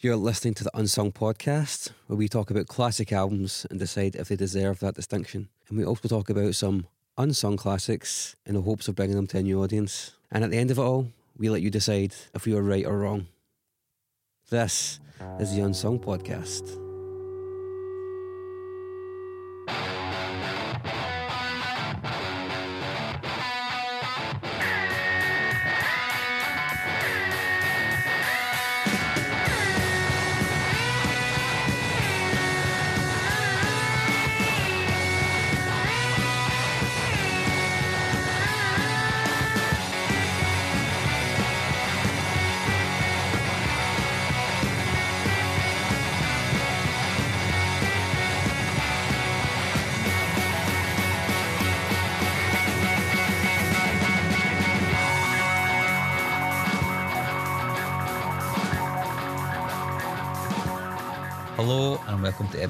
You're listening to the Unsung Podcast, where we talk about classic albums and decide if they deserve that distinction. And we also talk about some unsung classics in the hopes of bringing them to a new audience. And at the end of it all, we let you decide if we were right or wrong. This is the Unsung Podcast.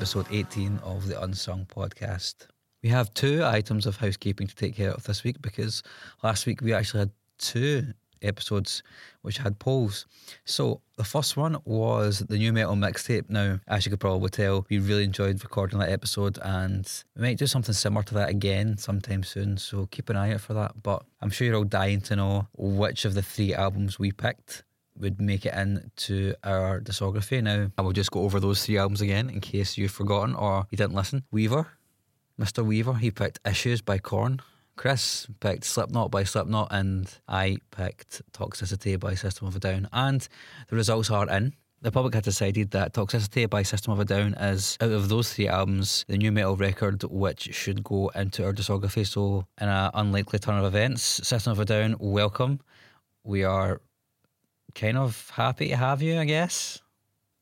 Episode 18 of the Unsung Podcast. We have two items of housekeeping to take care of this week because last week we actually had two episodes which had polls. So the first one was the nu metal mixtape. Now, as you could probably tell, we really enjoyed recording that episode and we might do something similar to that again sometime soon. So keep an eye out for that. But I'm sure you're all dying to know which of the three albums we picked would make it into our discography. Now, I will just go over those three albums again in case you've forgotten or you didn't listen. Weaver, Mr. Weaver, he picked Issues by Korn. Chris picked Slipknot by Slipknot, and I picked Toxicity by System of a Down. And the results are in. The public had decided that Toxicity by System of a Down is, out of those three albums, the nu metal record which should go into our discography. So, in an unlikely turn of events, System of a Down, welcome. We are kind of happy to have you, I guess.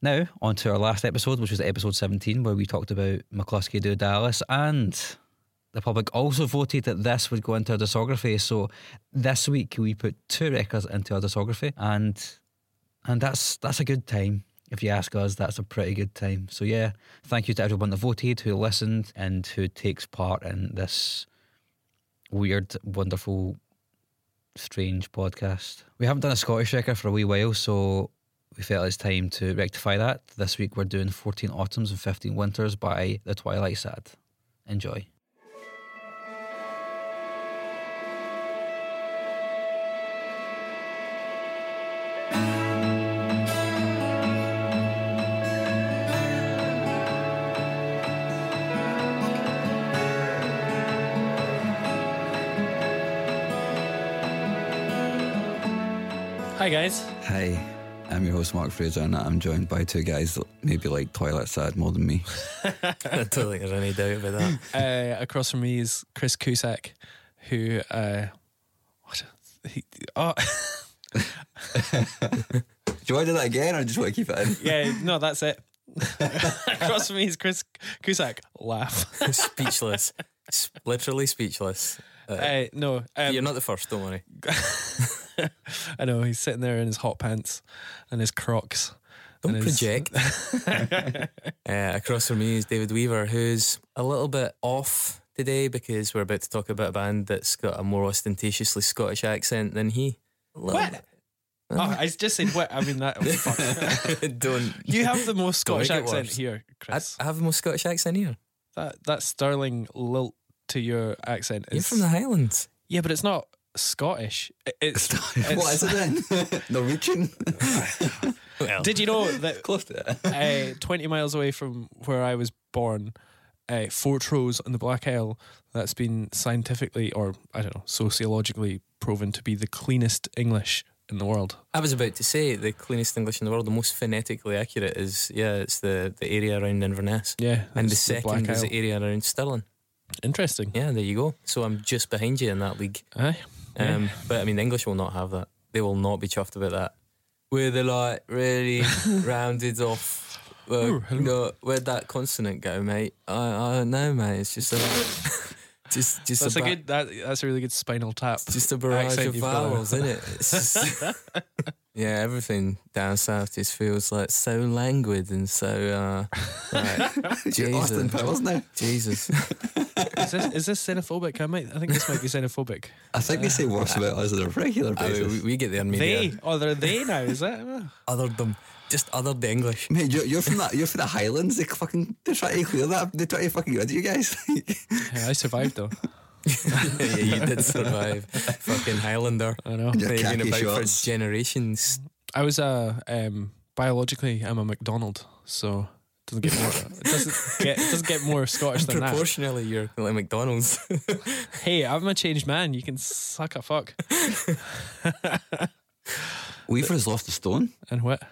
Now, on to our last episode, which was episode 17, where we talked about McLusky Do Dallas, and the public also voted that this would go into our discography. So this week we put two records into our discography, and and that's that's a good time. If you ask us, that's a pretty good time. So yeah, thank you to everyone that voted, who listened, and who takes part in this weird, wonderful strange podcast. We haven't done a Scottish record for a wee while, so we felt it's time to rectify that. This week we're doing 14 Autumns and 15 Winters by The Twilight Sad. Enjoy. Hi guys. Hi, I'm your host Mark Fraser, and I'm joined by two guys that maybe like Twilight Sad more than me. I don't think there's any doubt about that. Uh, across from me is Chris Cusack, who uh, what? He, oh, Do you want to do that again, or just want to keep it in? yeah, no, that's it. across from me is Chris Cusack. Laugh. speechless. Literally speechless. Uh, Uh, no, um, you're not the first, don't worry. I know he's sitting there in his hot pants and his Crocs. Don't and his- project. uh, across from me is David Weaver, who's a little bit off today because we're about to talk about a band that's got a more ostentatiously Scottish accent than he. What? Oh, I just said what? I mean that. oh, don't. You have the most Scottish accent worse. here, I, Chris. I have the most Scottish accent here. that that Stirling lilt to your accent You're from the Highlands. yeah, but it's not Scottish. It's, it's what is it then? Norwegian? Well, Did you know that Close to it. uh, 20 miles away from where I was born, uh, Fortrose on the Black Isle, that's been scientifically or I don't know, sociologically proven to be the cleanest English in the world. I was about to say the cleanest English in the world, the most phonetically accurate is yeah, it's the, the area around Inverness. Yeah. And the that's second Black is Isle. the area around Stirling. Interesting. Yeah, there you go. So I'm just behind you in that league. Aye. Um, But I mean, the English will not have that. They will not be chuffed about that. Where the like really rounded off. Well, Oh, hello. no, where'd that consonant go, mate? I, I don't know, mate. It's just a, just, just That's a, a ba- good. That, that's a really good spinal tap. just a barrage of you've got there. vowels, isn't it? It's just, yeah, everything down south just feels like so languid and so. Uh, like, You're Austin Jesus, Powers now. Jesus. Is this, is this xenophobic? I might. I think this might be xenophobic. I think they say worse about us on a regular I mean, basis. we, we get their They. media. Oh, they're they now. Is that? Other them. just othered the English. Mate, you're, you're from that. You're from the Highlands. They fucking they try to clear that. They try to fucking get rid you guys. Yeah, I survived though. yeah, you did survive. Fucking Highlander. I know. Your They've been about shorts. for generations. I was a um, biologically I'm a McDonald, so it doesn't get more. It doesn't get it doesn't get more Scottish than that. Proportionally, you're like McDonald's. Hey, I'm a changed man. You can suck a fuck. Weaver has lost a stone. And what?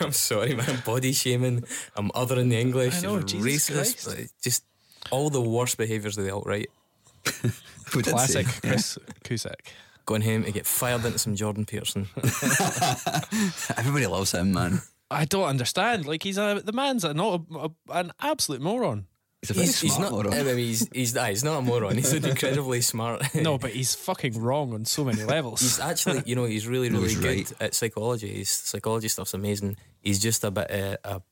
I'm sorry, man. Body shaming. I'm othering the English. I know, Jesus racist. Christ. like, Just all the worst behaviours of the alt right. Classic say. Chris Cusack. Going home to get fired into some Jordan Peterson. Everybody loves him, man. I don't understand. Like he's a the man's a, not a, a, an absolute moron. He's a very He's, he's smart not. moron. I mean, he's he's, ah, he's not a moron. He's an incredibly smart. No, but he's fucking wrong on so many levels. He's actually, you know, he's really, really he's good right. at psychology. His psychology stuff's amazing. He's just a bit uh, a,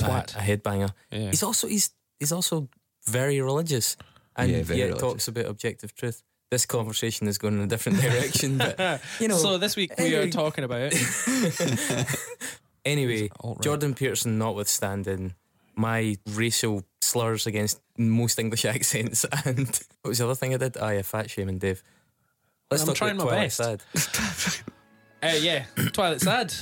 a, a headbanger. Yeah. He's also he's he's also very religious, and Yeah, very yet religious. talks about objective truth. This conversation is going in a different direction, but you know. so this week we are talking about anyway, alt-right. Jordan Peterson, notwithstanding my racial slurs against most English accents, and what was the other thing I did? Ah, yeah, fat shaming, Dave. Let's I'm talk trying about my Twilight best. Sad. uh, yeah, Twilight Sad.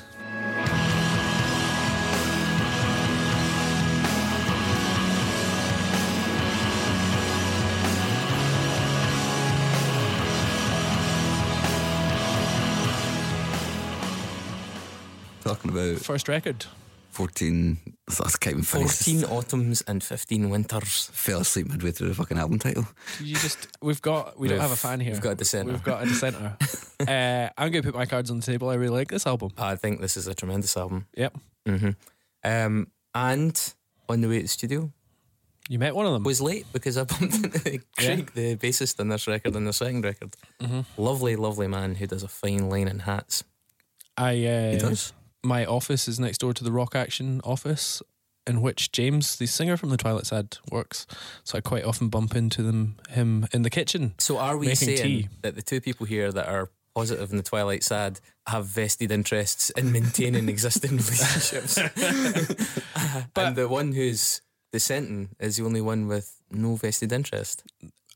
Talking about First record. 14. I can't 14 autumns and 15 winters. Fell asleep midway through the fucking album title. You just we've got we don't We've- a fan here. we've got a dissenter. We've got a dissenter. uh, I'm going to put my cards on the table. I really like this album. I think this is a tremendous album. Yep. hmm Um, and on the way to the studio, You met one of them. was late because I bumped into Craig, the bassist on this record and the second record. Mm-hmm. Lovely, lovely man who does a fine line in hats. I uh, He does. My office is next door to the Rock Action office, in which James, the singer from the Twilight Sad, works. So I quite often bump into them him in the kitchen. So are we saying tea. that the two people here that are positive in the Twilight Sad have vested interests in maintaining existing relationships? and the one who's dissenting is the only one with no vested interest.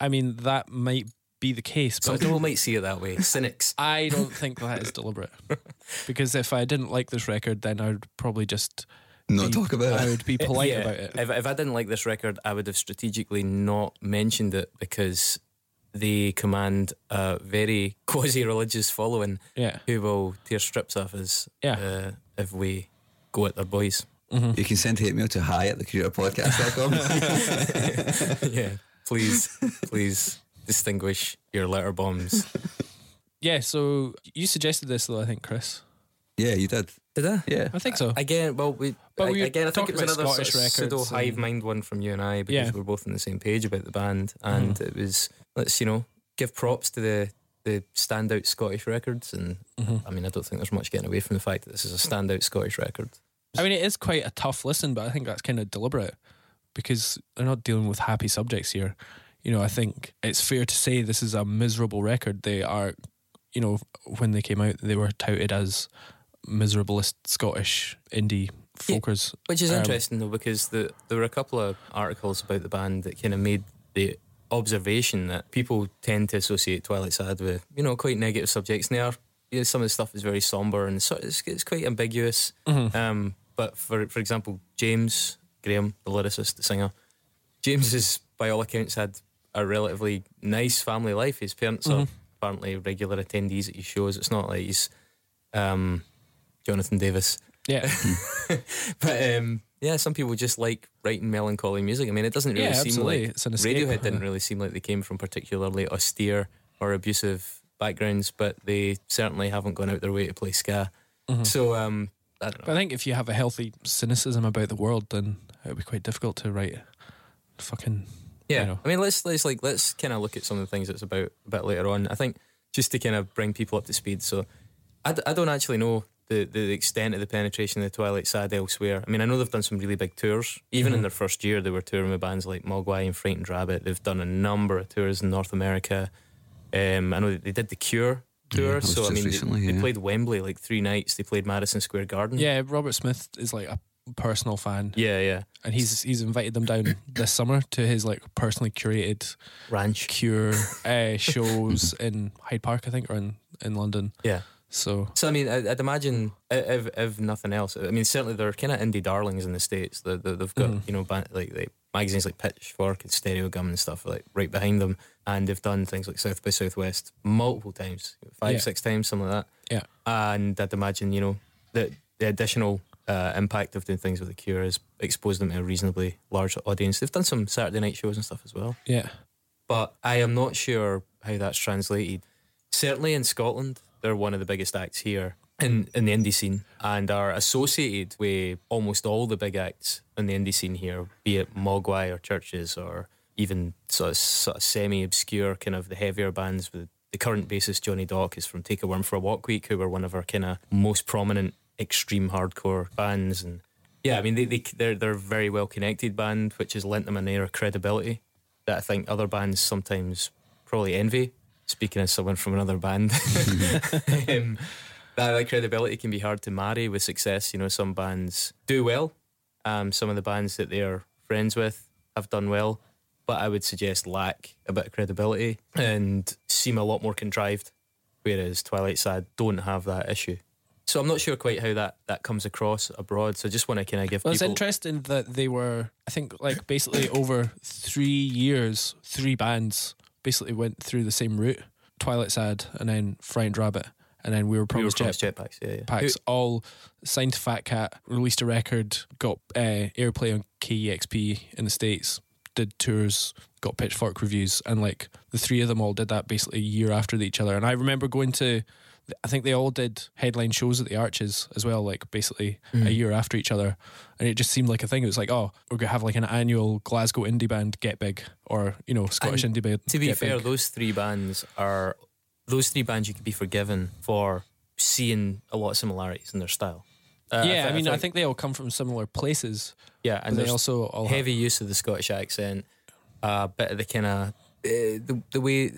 I mean, that might be the case, Some but people might see it that way. Cynics. I don't think that is deliberate. because if I didn't like this record, then I would probably just Not be- talk about I it. I would be polite Yeah, about it. If, if I didn't like this record, I would have strategically not mentioned it because they command a very quasi religious following Yeah. who will tear strips off us Yeah. uh, if we go at their boys. You can send hate mail to hi at the thecreatorpodcast.com. yeah. Please, please distinguish your letter bombs. Yeah, so you suggested this though, I think, Chris. yeah, you did. Did I? Yeah. I think so. Again, well, we. But we again, I think it was another Scottish sort of pseudo records hive mind one from you and I because Yeah. We're both on the same page about the band, and it was let's you know give props to the the standout Scottish records, and Mm-hmm. I mean I don't think there's much getting away from the fact that this is a standout Scottish record. I mean, it is quite a tough listen, but I think that's kind of deliberate because they're not dealing with happy subjects here. You know, I think it's fair to say this is a miserable record. They are, you know, when they came out, they were touted as miserablest Scottish indie folkers. Which is Um, interesting though, because the, there were a couple of articles about the band that kind of made the observation that people tend to associate Twilight Sad with, you know, quite negative subjects. And they are, you know, some of the stuff is very somber and so it's, it's quite ambiguous. Mm-hmm. Um, but for for example, James Graham, the lyricist, the singer, James has, by all accounts, had a relatively nice family life. His parents are apparently regular attendees at his shows. It's not like he's um, Jonathan Davis. Yeah, But um, yeah, some people just like writing melancholy music. I mean, it doesn't really Yeah, seem absolutely. like It's an escape, Radiohead didn't really seem like they came from particularly austere or abusive backgrounds, but they certainly haven't gone out their way to play ska. So um, I don't but. I think if you have a healthy cynicism about the world, then it would be quite difficult to write fucking. Yeah, you know. I mean, let's let's like let's kind of look at some of the things it's about a bit later on. I think just to kind of bring people up to speed. So, I, d- I don't actually know the, the extent of the penetration of the Twilight Sad elsewhere. I mean, I know they've done some really big tours. Even in their first year, they were touring with bands like Mogwai and Frightened Rabbit. They've done a number of tours in North America. Um, I know they did the Cure tour. was so I mean, they- recently, they, yeah. played Wembley like three nights. They played Madison Square Garden. Yeah, Robert Smith is like a personal fan, yeah, yeah. and he's he's invited them down this summer to his like personally curated Ranch. Cure uh, shows in Hyde Park, I think, or in in London. Yeah. So So I mean, I- I'd imagine if if nothing else, I mean, certainly they're kind of indie darlings in the states. They, they, they've got Mhm. you know ban- like like magazines like Pitchfork and Stereogum and stuff like right behind them, and they've done things like South by Southwest multiple times, five Yeah. six times, something like that. Yeah. and I'd imagine you know that the additional. Uh, impact of doing things with the Cure is exposed them to a reasonably large audience. They've done some Saturday night shows and stuff as well yeah, but I am not sure how that's translated. Certainly in Scotland, they're one of the biggest acts here in, in the indie scene and are associated with almost all the big acts in the indie scene here, be it Mogwai or CHVRCHES or even sort of, sort of semi obscure kind of the heavier bands with the current bassist Johnny Dock is from Take a Worm for a Walk Week, who were one of our kind of most prominent extreme hardcore bands and yeah, I mean they, they they're they're a very well connected band, which has lent them an air of credibility that I think other bands sometimes probably envy. Speaking as someone from another band, um, that, that credibility can be hard to marry with success. You know, some bands do well. Um, some of the bands that they're friends with have done well, but I would suggest lack a bit of credibility and seem a lot more contrived. Whereas Twilight Sad don't have that issue. So I'm not sure quite how that, that comes across abroad. So I just want to kind of give well, it's interesting that they were, I think, like basically over three years, three bands basically went through the same route: Twilight Sad, and then Frightened Rabbit, and then we were we were promised Jet jetpacks. Yeah, yeah. packs all signed to Fat Cat, released a record, got uh, airplay on KEXP in the States, did tours, got pitchfork reviews, and like the three of them all did that basically a year after each other. And I remember going to, I think they all did headline shows at the Arches as well, like basically a year after each other. And it just seemed like a thing. It was like, oh, we're going to have like an annual Glasgow indie band get big, or, you know, Scottish And indie band. To be fair, big. those three bands are those three bands you could be forgiven for seeing a lot of similarities in their style. Uh, yeah, I, thi- mean, I think they all come from similar places, yeah, and they also all have- heavy use of the Scottish accent, a bit of the kind of uh, the the way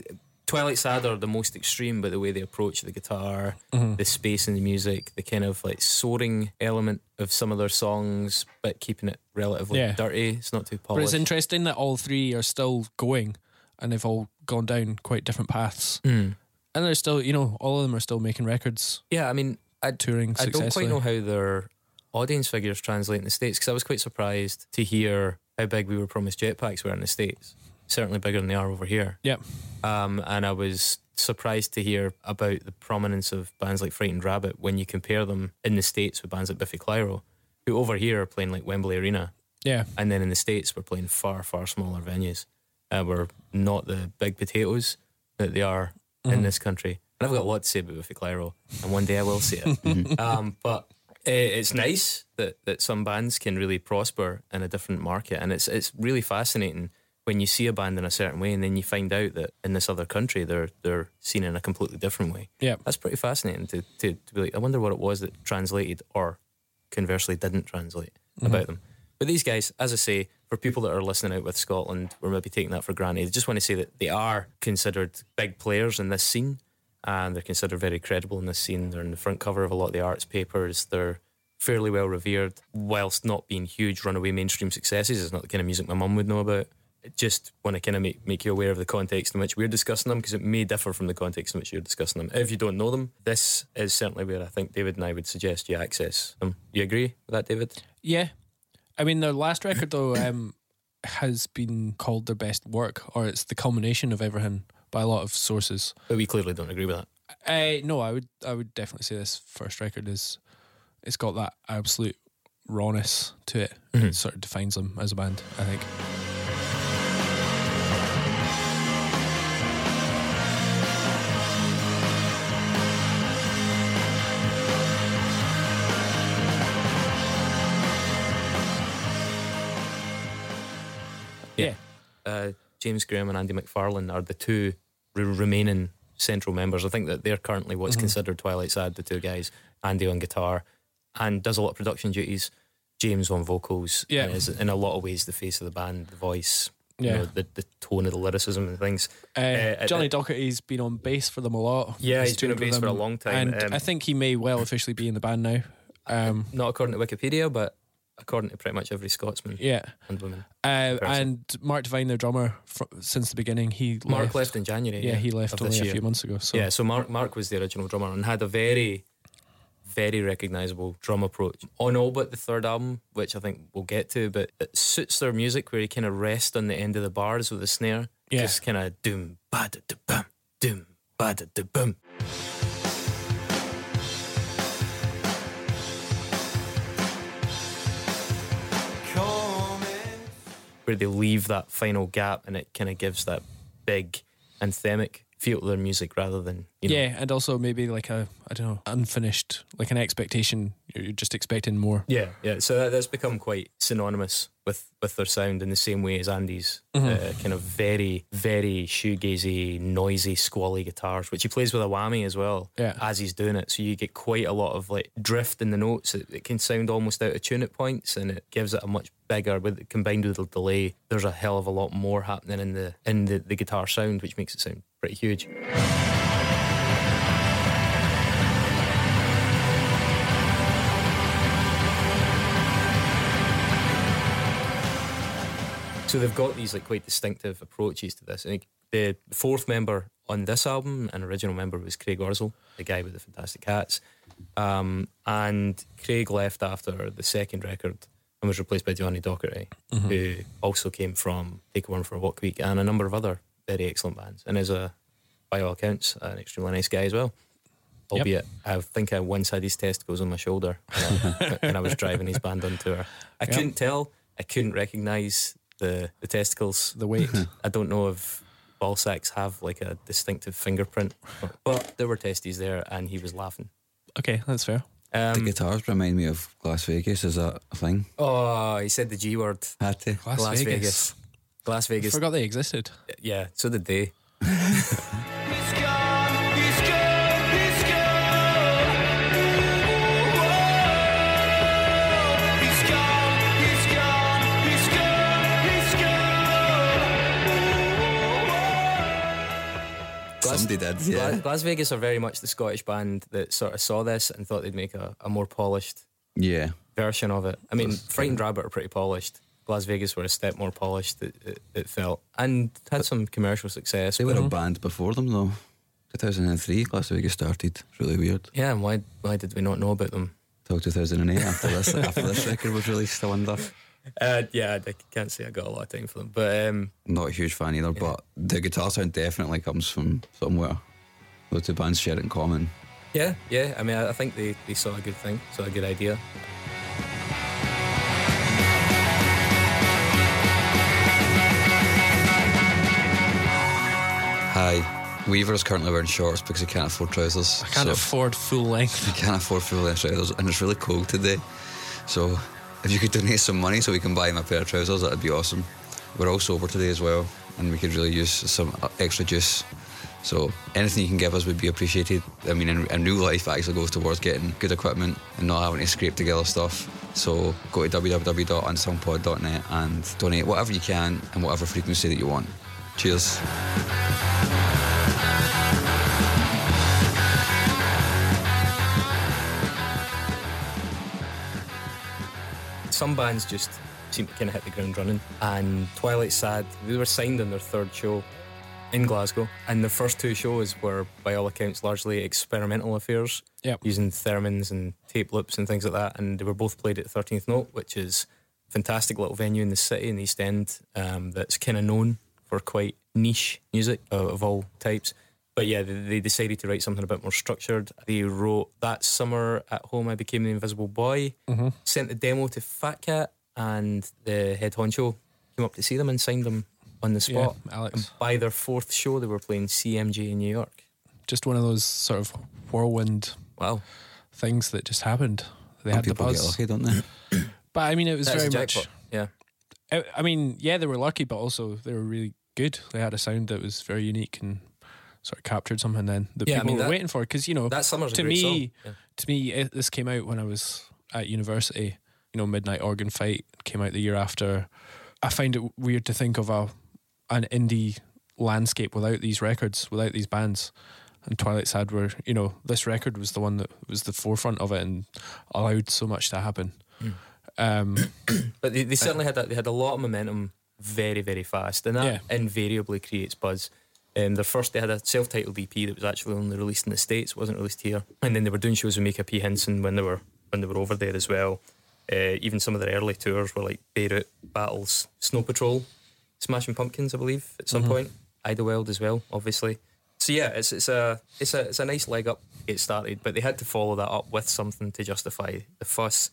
Twilight Sad are the most extreme, but the way they approach the guitar, Mm-hmm. the space in the music, the kind of like soaring element of some of their songs, but keeping it relatively Yeah. dirty. It's not too polished. But it's interesting that all three are still going and they've all gone down quite different paths. Mm. And they're still, you know, all of them are still making records, Yeah, I mean, I touring I don't quite know how their audience figures translate in the States because I was quite surprised to hear how big we were promised jetpacks were in the States. Certainly bigger than they are over here. Yep. Um, and I was surprised to hear about the prominence of bands like Frightened Rabbit when you compare them in the States with bands like Biffy Clyro, who over here are playing like Wembley Arena. Yeah. And then in the States, we're playing far, far smaller venues. Uh, we're not the big potatoes that they are in this country. And I've got a lot to say about Biffy Clyro, and one day I will say it. um, but uh, it's nice that, that some bands can really prosper in a different market. And it's, it's really fascinating when you see a band in a certain way and then you find out that in this other country they're, they're seen in a completely different way. Yeah. That's pretty fascinating to, to, to be like, I wonder what it was that translated or conversely didn't translate mm-hmm. about them. But these guys, as I say, for people that are listening out with Scotland, we're maybe taking that for granted. I just want to say that they are considered big players in this scene and they're considered very credible in this scene. They're in the front cover of a lot of the arts papers. They're fairly well revered, whilst not being huge runaway mainstream successes. It's not the kind of music my mum would know about. Just want to kind of make, make you aware of the context in which we're discussing them because it may differ from the context in which you're discussing them. If you don't know them, this is certainly where I think David and I would suggest you access them. You agree with that, David? Yeah. I mean, their last record, though, um, has been called their best work, or it's the culmination of everything by a lot of sources. But we clearly don't agree with that. Uh, no, I would, I would definitely say this first record is, it's got that absolute rawness to it. It sort of defines them as a band. I think. James Graham and Andy MacFarlane are the two re- remaining central members. I think that they're currently what's considered Twilight Sad, the two guys. Andy on guitar and does a lot of production duties. James on vocals. Yeah. and is in a lot of ways the face of the band, the voice. You Yeah. know, the, the tone of the lyricism and things. Uh, Uh, Johnny uh, Docherty's been on bass for them a lot. Yeah, he's been on bass for a long time. and Um, I think he may well officially be in the band now. Um, Not according to Wikipedia, but according to pretty much every Scotsman yeah, and woman. uh, and Mark Devine, their drummer, fr- since the beginning, he Mark left. left in January. Yeah, he left only a year. few months ago. So Yeah, so Mark Mark was the original drummer and had a very, very recognisable drum approach on all but the third album, which I think we'll get to. But it suits their music where you kind of rest on the end of the bars with the snare, Yeah. just kind of doom ba da da bum, doom ba da da bum. Where they leave that final gap and it kind of gives that big anthemic feel to their music rather than you know, yeah, and also maybe like a I don't know unfinished, like an expectation. You're just expecting more. Yeah, yeah. So that, that's become quite synonymous with with their sound in the same way as Andy's Mm-hmm. uh, kind of very, very shoegazy, noisy, squally guitars, which he plays with a whammy as well. Yeah. as he's doing it, so you get quite a lot of like drift in the notes. It, it can sound almost out of tune at points, and it gives it a much bigger. With combined with the delay, there's a hell of a lot more happening in the in the, the guitar sound, which makes it sound pretty huge. So they've got these like quite distinctive approaches to this. Think the fourth member on this album, an original member, was Craig Orzel, the guy with the Fantastic Cats. Um, and Craig left after the second record and was replaced by Johnny Docherty, mm-hmm. who also came from Take a Worm for a Walk Week and a number of other very excellent bands, and is a, by all accounts, an extremely nice guy as well. Yep. Albeit, I think I once had his testicles on my shoulder when I, when I was driving his band on tour. I Yep. couldn't tell. I couldn't recognise the the testicles. The weight. I don't know if ball sacks have like a distinctive fingerprint, but there were testes there, and he was laughing. okay, that's fair. The Um, guitars remind me of Las Vegas. Is that a thing? oh, he said the G word. Had to. Las, Las Vegas. Vegas. Las Vegas. I Forgot they existed. Yeah, so did they. Somebody did, yeah. Las Vegas are very much the Scottish band that sort of saw this and thought they'd make a, a more polished Yeah. version of it. I mean, That's Frightened Rabbit are pretty polished. Las Vegas were a step more polished, it, it, it felt, and had some commercial success. They were a band before them though. 2003, Las Vegas started. It's really weird. yeah, and why why did we not know about them? Till 2008 after this after this record was released. I wonder. Uh, yeah, I can't say I got a lot of time for them, but um, Not a huge fan either, but the guitar sound definitely comes from somewhere. The two bands share it in common. yeah, yeah. I mean, I, I think they, they saw a good thing, saw a good idea. Hi. Weaver is currently wearing shorts because he can't afford trousers. I can't so afford full length. he can't afford full length trousers, and it's really cold today. So, if you could donate some money so we can buy him a pair of trousers, that'd be awesome. We're all sober today as well, and we could really use some uh, extra juice. So, anything you can give us would be appreciated. I mean, in real life, actually goes towards getting good equipment and not having to scrape together stuff. So, go to www.unsungpod.net and donate whatever you can and whatever frequency that you want. Cheers. Some bands just seem to kind of hit the ground running, and Twilight Sad, they were signed on their third show in Glasgow, and the first two shows were, by all accounts, largely experimental affairs. Yep. using theremins and tape loops and things like that. And they were both played at 13th Note, which is a fantastic little venue in the city, in the East End, um, that's kind of known for quite niche music uh, of all types. But yeah, they, they decided to write something a bit more structured. They wrote that summer at home, I became the Invisible Boy. Mm-hmm. Sent the demo to Fat Cat, and the head honcho came up to see them and signed them on the Yeah, spot. Alex. And by their fourth show, they were playing CMJ in New York. Just one of those sort of whirlwind Wow, things that just happened. They Some had the people get buzz. lucky, don't they? But I mean, it was that's very much. Yeah. I, I mean, yeah, they were lucky, but also they were really good. They had a sound that was very unique and sort of captured something then that Yeah, I people mean, were that- waiting for. Because you know, That summer's to me. Yeah. to me, it, this came out when I was at university. You know, Midnight Organ Fight came out the year after. I find it weird to think of a an indie landscape without these records, without these bands. And Twilight Sad were, you know, this record was the one that was the forefront of it and allowed so much to happen. Hmm. Um, But they, they certainly had that. They had a lot of momentum very, very fast, and that Yeah. invariably creates buzz. Um, their first, they had a self-titled EP that was actually only released in the states, wasn't released here. And then they were doing shows with Micah P Hinson when they were when they were over there as well. Uh, even some of their early tours were like Beirut Battles, Snow Patrol, Smashing Pumpkins, I believe, at some point. Idlewild as well, obviously. So yeah, it's it's a it's a it's a nice leg up to get started, but they had to follow that up with something to justify the fuss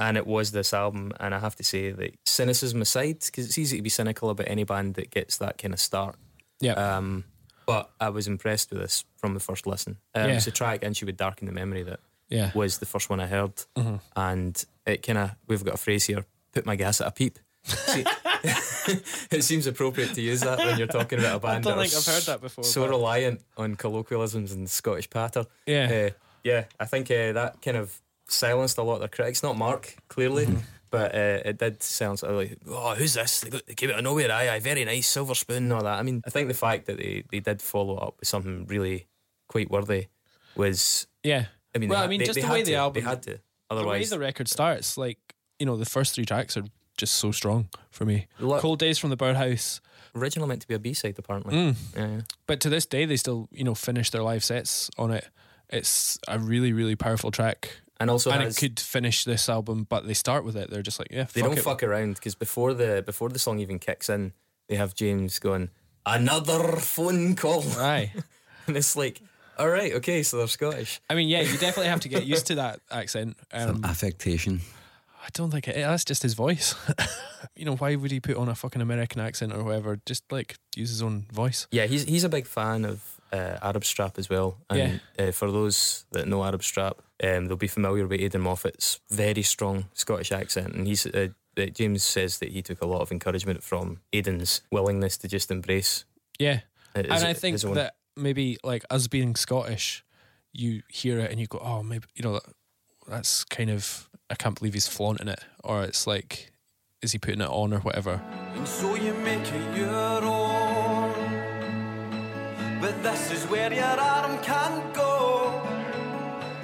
and it was this album. And I have to say that cynicism aside, because it's easy to be cynical about any band that gets that kind of start. Yeah. Um, but I was impressed with this from the first listen. Um, Yeah. It's a track, and she would darken the memory that yeah. was the first one I heard, Mm-hmm. and it kind of we've got a phrase here: "Put my gas at a peep." See, it seems appropriate to use that when you're talking about a band. I don't think I've heard that before, So but- reliant on colloquialisms and Scottish patter. Yeah. Uh, yeah, I think uh, that kind of silenced a lot of their critics. Not Mark, clearly, Mm-hmm. But uh, it did silence. uh, Like, oh, who's this? They, they came out of nowhere. Aye, aye, very nice, silver spoon, and all that. I mean, I think the fact that they, they did follow up with something really quite worthy was. Yeah. I mean, well, they, I mean, just they the way to, the album, they had to. the way Otherwise, the record starts, like you know, the first three tracks are just so strong for me. Look- Cold Days from the Birdhouse, original meant to be a B side, apparently. Mm. Yeah, yeah. but to this day they still you know finish their live sets on it. It's a really really powerful track, and also and has, it could finish this album, but they start with it. They're just like, yeah, they fuck don't it. fuck around because before the before the song even kicks in, they have James going another phone call, Aye. and it's like, all right, okay, so they're Scottish. I mean, yeah, you definitely have to get used to that accent. Um, Affectation. I don't think it, that's just his voice. you know, why would he put on a fucking American accent or whatever? Just like use his own voice. Yeah, he's he's a big fan of uh, Arab Strap as well. And uh, for those that know Arab Strap, um, they'll be familiar with Aidan Moffat's very strong Scottish accent. And he's uh, uh, James says that he took a lot of encouragement from Aidan's willingness to just embrace. Yeah. his- and I think that maybe like us being Scottish, you hear it and you go, oh, maybe you know, that's kind of I can't believe he's flaunting it, or it's like, is he putting it on or whatever? But this is where your arm can go.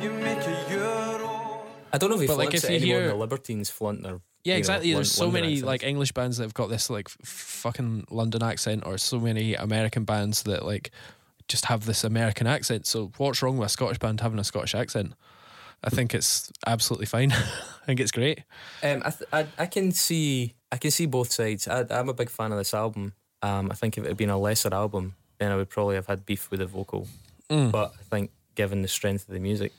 You make it your own. I don't know if he But, like, if it you anymore hear- the Libertines flaunt their. Yeah, you know, exactly. Lon- There's so London many accents. like English bands that have got this like f- fucking London accent, or so many American bands that like just have this American accent. So what's wrong with a Scottish band having a Scottish accent? I think it's absolutely fine. I think it's great. Um, I, th- I I can see I can see both sides. I, I'm a big fan of this album. Um, I think if it had been a lesser album, then I would probably have had beef with the vocal. Mm. But I think given the strength of the music,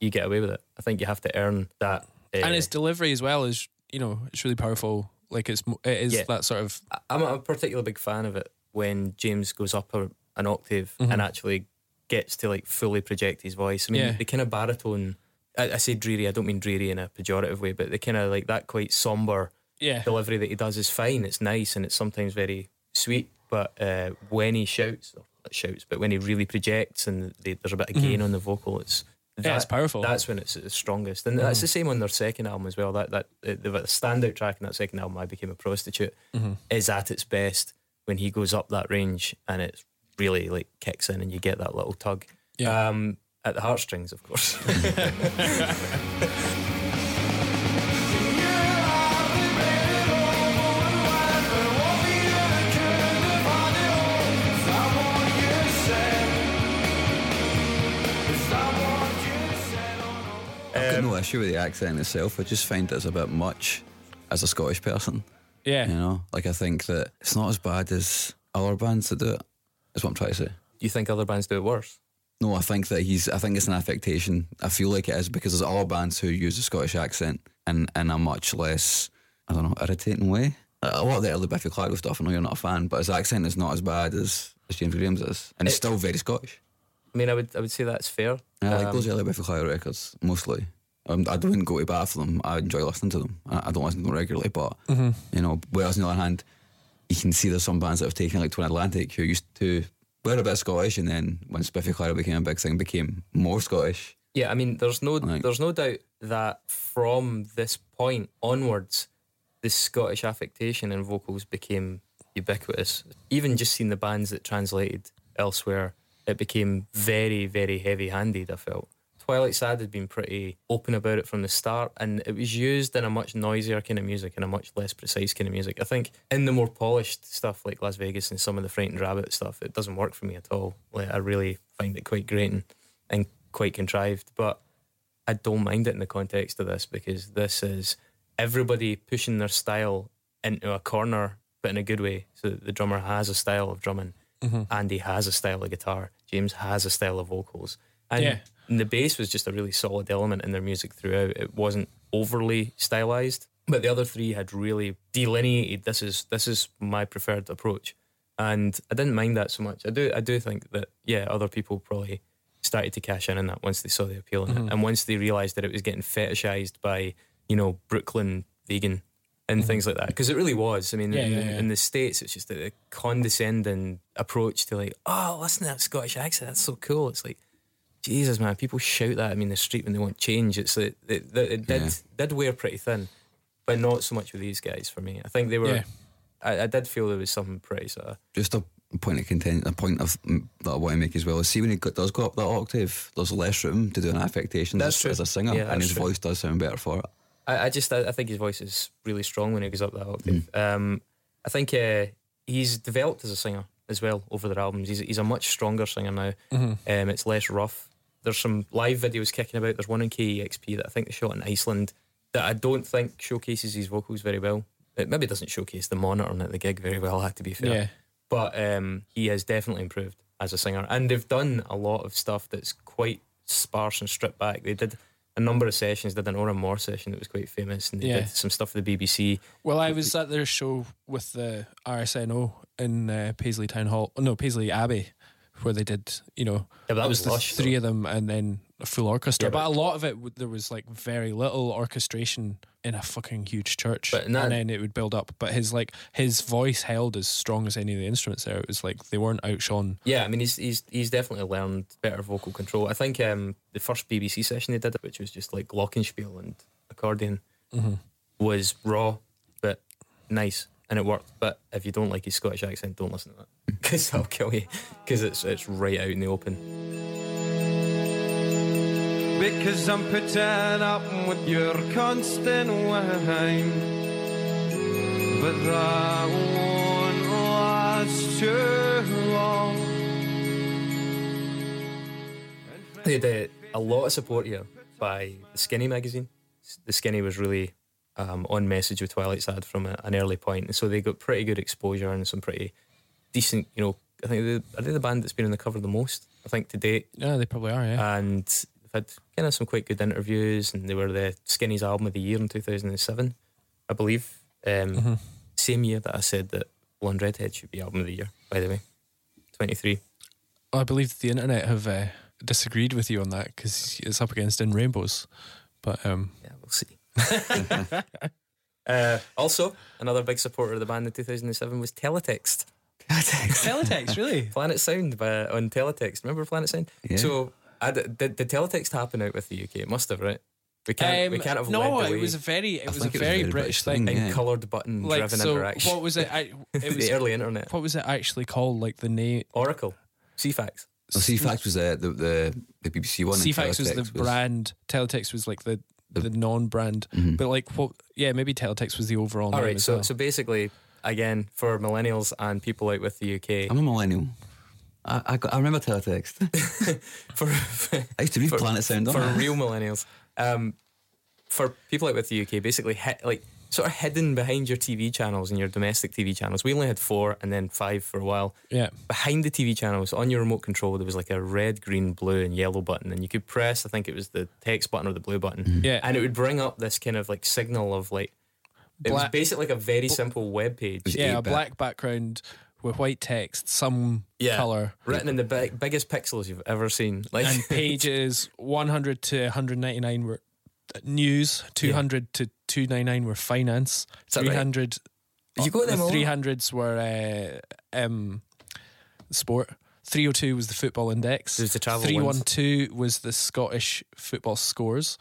you get away with it. I think you have to earn that. Uh, and its delivery as well is you know it's really powerful. Like it's it is Yeah. that sort of I'm a particular big fan of it when James goes up a, an octave and actually gets to like fully project his voice. I mean, Mm-hmm. Yeah. the kind of baritone. I, I say dreary. I don't mean dreary in a pejorative way, but the kind of like that quite somber yeah delivery that he does is fine. It's nice and it's sometimes very sweet. But uh, when he shouts, shouts, but when he really projects and they, there's a bit of gain on the vocal, it's Mm-hmm. Yeah, it's powerful. That's when it's its strongest, and that's the same on their second album as well. That that the, the standout track in that second album, "I Became a Prostitute," Mm-hmm. is at its best when he goes up that range and it really like kicks in and you get that little tug. Yeah. Um, at the heartstrings, of course. issue with the accent itself. I just find it as a bit much as a Scottish person. yeah You know, like I think that it's not as bad as other bands that do it. Is what I'm trying to say. Do you think other bands do it worse? No, I think that he's. I think it's an affectation. I feel like it is because there's other bands who use a Scottish accent in in a much less, I don't know, irritating way. A lot of the early Biffy Clyro stuff. I know you're not a fan, but his accent is not as bad as, as James Graham's is, and it's It- still very Scottish. I mean, I would I would say that's fair. Yeah, I like Um, those early Biffy Clyro records mostly. Um, I don't go to bat for them. I enjoy listening to them. I, I don't listen to them regularly, but you know. Whereas on the other hand, you can see there's some bands that have taken like Twin Atlantic who used to were a bit Scottish, and then when Spiffy Clyro became a big thing, became more Scottish. Yeah, I mean, there's no Like- there's no doubt that from this point onwards, the Scottish affectation in vocals became ubiquitous. Even just seeing the bands that translated elsewhere, it became very, very heavy handed, I felt. Twilight Sad had been pretty open about it from the start, and it was used in a much noisier kind of music and a much less precise kind of music. I think in the more polished stuff like Las Vegas and some of the Frightened Rabbit stuff, it doesn't work for me at all. Like I really find it quite grating and quite contrived, but I don't mind it in the context of this because this is everybody pushing their style into a corner, but in a good way. So the drummer has a style of drumming, mm-hmm. Andy has a style of guitar, James has a style of vocals, and Yeah. the bass was just a really solid element in their music throughout. It wasn't overly stylized, but the other three had really delineated this is this is my preferred approach, and I didn't mind that so much. I do I do think that yeah, other people probably started to cash in on that once they saw the appeal in Mm-hmm. it, and once they realised that it was getting fetishized by you know Brooklyn vegan and things like that because it really was. I mean, Mm-hmm. Yeah, in, yeah, the- yeah. in the states, it's just a condescending approach to like, oh, listen to that Scottish accent, that's so cool. It's like. Jesus, man! People shout that at me in the street when they want change. It's like it, it, it did Yeah. did wear pretty thin, but not so much with these guys for me. I think they were. Yeah. I, I did feel there was something pretty sort of. Just a point of content, a point of mm, that I want to make as well is see when he does go up that octave, there's less room to do an affectation That's as, true. as a singer, Yeah, and his true. voice does sound better for it. I, I just I, I think his voice is really strong when he goes up that octave. Mm. Um, I think uh, he's developed as a singer as well over their albums. He's he's a much stronger singer now. Mm-hmm. Um, it's less rough. There's some live videos kicking about. There's one in KEXP that I think they shot in Iceland that I don't think showcases his vocals very well. It maybe doesn't showcase the monitoring at the gig very well. I have to be fair. Yeah. but um, he has definitely improved as a singer, and they've done a lot of stuff that's quite sparse and stripped back. They did a number of sessions. Did an Oran Mor session that was quite famous, and they Yeah. did some stuff for the BBC. Well, I was at their show with the RSNO in uh, Paisley Town Hall. Oh, no, Paisley Abbey, where they did, you know, Yeah, that was the lush, three though. of them and then a full orchestra. Yeah, but, but- a lot of it, there was like very little orchestration in a fucking huge church. But that- and then it would build up. But his like his voice held as strong as any of the instruments there. It was like they weren't outshone. Yeah, I mean he's he's he's definitely learned better vocal control. I think um, the first BBC session they did, which was just like glockenspiel and accordion, was raw but nice and it worked. But if you don't like his Scottish accent, don't listen to that because I'll kill you. Because it's it's right out in the open. Because I'm putting up with your constant whine. But that won't last too long. They had uh, a lot of support here by the Skinny magazine. The Skinny was really um, on message with Twilight Sad from a, an early point, and so they got pretty good exposure and some pretty decent. You know, I think they, are they the band that's been on the cover the most? I think to date, Yeah, they probably are. Yeah. and they've had kind of some quite good interviews, and they were the Skinny's album of the year in two thousand and seven, I believe. Um, Same year that I said that Blonde Redhead should be album of the year. By the way, twenty three. I believe the internet have uh, disagreed with you on that because it's up against In Rainbows. But um, Yeah, we'll see. uh, also, another big supporter of the band in 2007 was Teletext. Teletext, really? Planet Sound by, on Teletext. Remember Planet Sound? Yeah. So, I d did, did Teletext happen out with the UK? It must have, right? We can't, we Um, can't have no, led the it way was a very, it was a think it was very very British British thing. thing, in yeah. coloured button Like driven so, interaction. what was it? I, it was the early internet. what was it actually called? Like the name Oracle. Ceefax. Well, Ceefax was uh, the, the the BBC one. and Ceefax was the Teletext brand. Teletext was like the the non-brand. Mhm. But like what? Yeah, maybe Teletext was the overall All name right, as so, well. so basically, again, for millennials and people out with the UK, I'm a millennial. I, I, got, I remember teletext. for, I used to read for, Planet Sound. for I? real millennials. Um, for people out with the UK, basically, hi- like sort of hidden behind your TV channels and your domestic TV channels. We only had four and then five for a while. yeah, Behind the TV channels, on your remote control, there was like a red, green, blue, and yellow button, and you could press. I think it was the text button or the blue button, yeah. and it would bring up this kind of like signal of like. It was basically like a very simple web page. yeah, a black background with white text, some Yeah. color, Written in the big, biggest pixels you've ever seen. Like and pages 100 to 199 were news, 200 to 299 were finance, that right? 300 You got them the all? 300s were uh, um, sport. 302 was the football index. There's the travel ones. 312 was the Scottish football scores.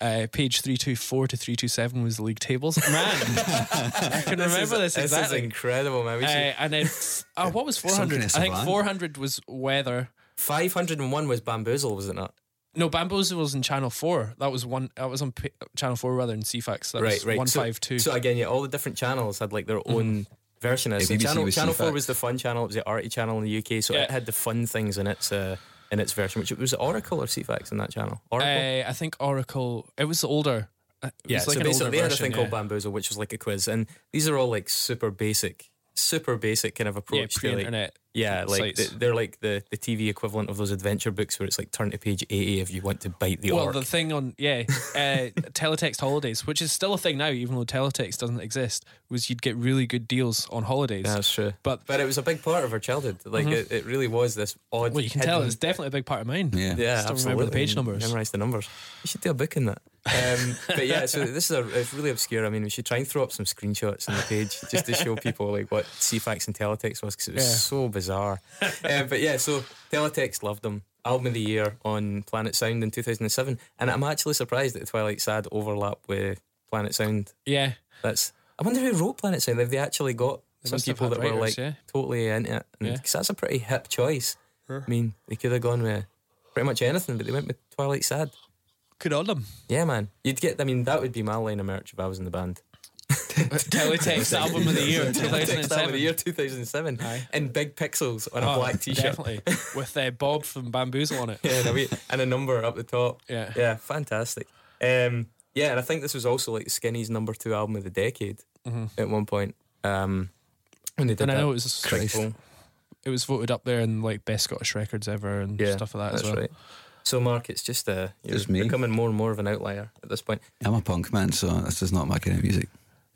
Uh, page 324 to 327 was the league tables. Man, I can remember this This exactly. is incredible, man. We Uh, and then, uh, what was 400? I think 400 was weather. 501 was Bamboozle, was it not? No, Bamboozle was in Channel 4. That was one. That was on P- Channel 4 rather than Ceefax. That right, was right. 152. So, so again, yeah, all the different channels had like their own version of it. Yeah, So channel was channel four was the fun channel. It was the arty channel in the UK. So Yeah. it had the fun things in it. uh, in its version, which it was Oracle or Ceefax in that channel. Oracle. Uh, I think Oracle. It was older. Uh, It yeah, was like so basically older they had a thing yeah. called Bamboozle, which was like a quiz, and these are all like super basic, super basic kind of Yeah, approach to like pre-internet. Yeah, like sites. th- they're like the, the TV equivalent of those adventure books where it's like turn to page 80 if you want to bite the well, orc. the thing on yeah, uh, teletext holidays, which is still a thing now, even though teletext doesn't exist, was you'd get really good deals on holidays. Yeah, that's true. But But it was a big part of our childhood. Like it, it really was this odd. well, you can tell hidden- it's definitely a big part of mine. Yeah. Yeah, Still absolutely. remember the page numbers. Memorize the numbers. You should do a book in that. Um, but yeah, so this is a, it's really obscure. I mean, we should try and throw up some screenshots on the page just to show people like what Ceefax and Teletext was because it was Yeah. so bizarre. Um, but yeah, so Teletext loved them. Album of the year on Planet Sound in 2007, and I'm actually surprised that Twilight Sad overlap with Planet Sound. Yeah, That's I wonder who wrote Planet Sound. Have they actually got They some people that were like yeah. totally into it? Yeah. Because that's a pretty hip choice. I mean, they could have gone with pretty much anything, but they went with Twilight Sad. good on them. Yeah, man. You'd get. I mean, that would be my line of merch if I was in the band. Teletext album of the year, Teletext album of 2007. the year 2007 Aye. in big pixels on a Oh, black t-shirt. definitely with uh, Bob from Bamboozle on it. Yeah, and a, wee, and a number up the top. Yeah. Yeah, fantastic. Um, yeah, and I think this was also like Skinny's number two album of the decade at one point. Um, when they did Mm-hmm. And I know it was Big it was voted up there in like best Scottish records ever and Yeah, stuff like that That's as well. right. So, Mark, it's just uh, you're Just me. becoming more and more of an outlier at this point. I'm a punk man, so this is not my kind of music.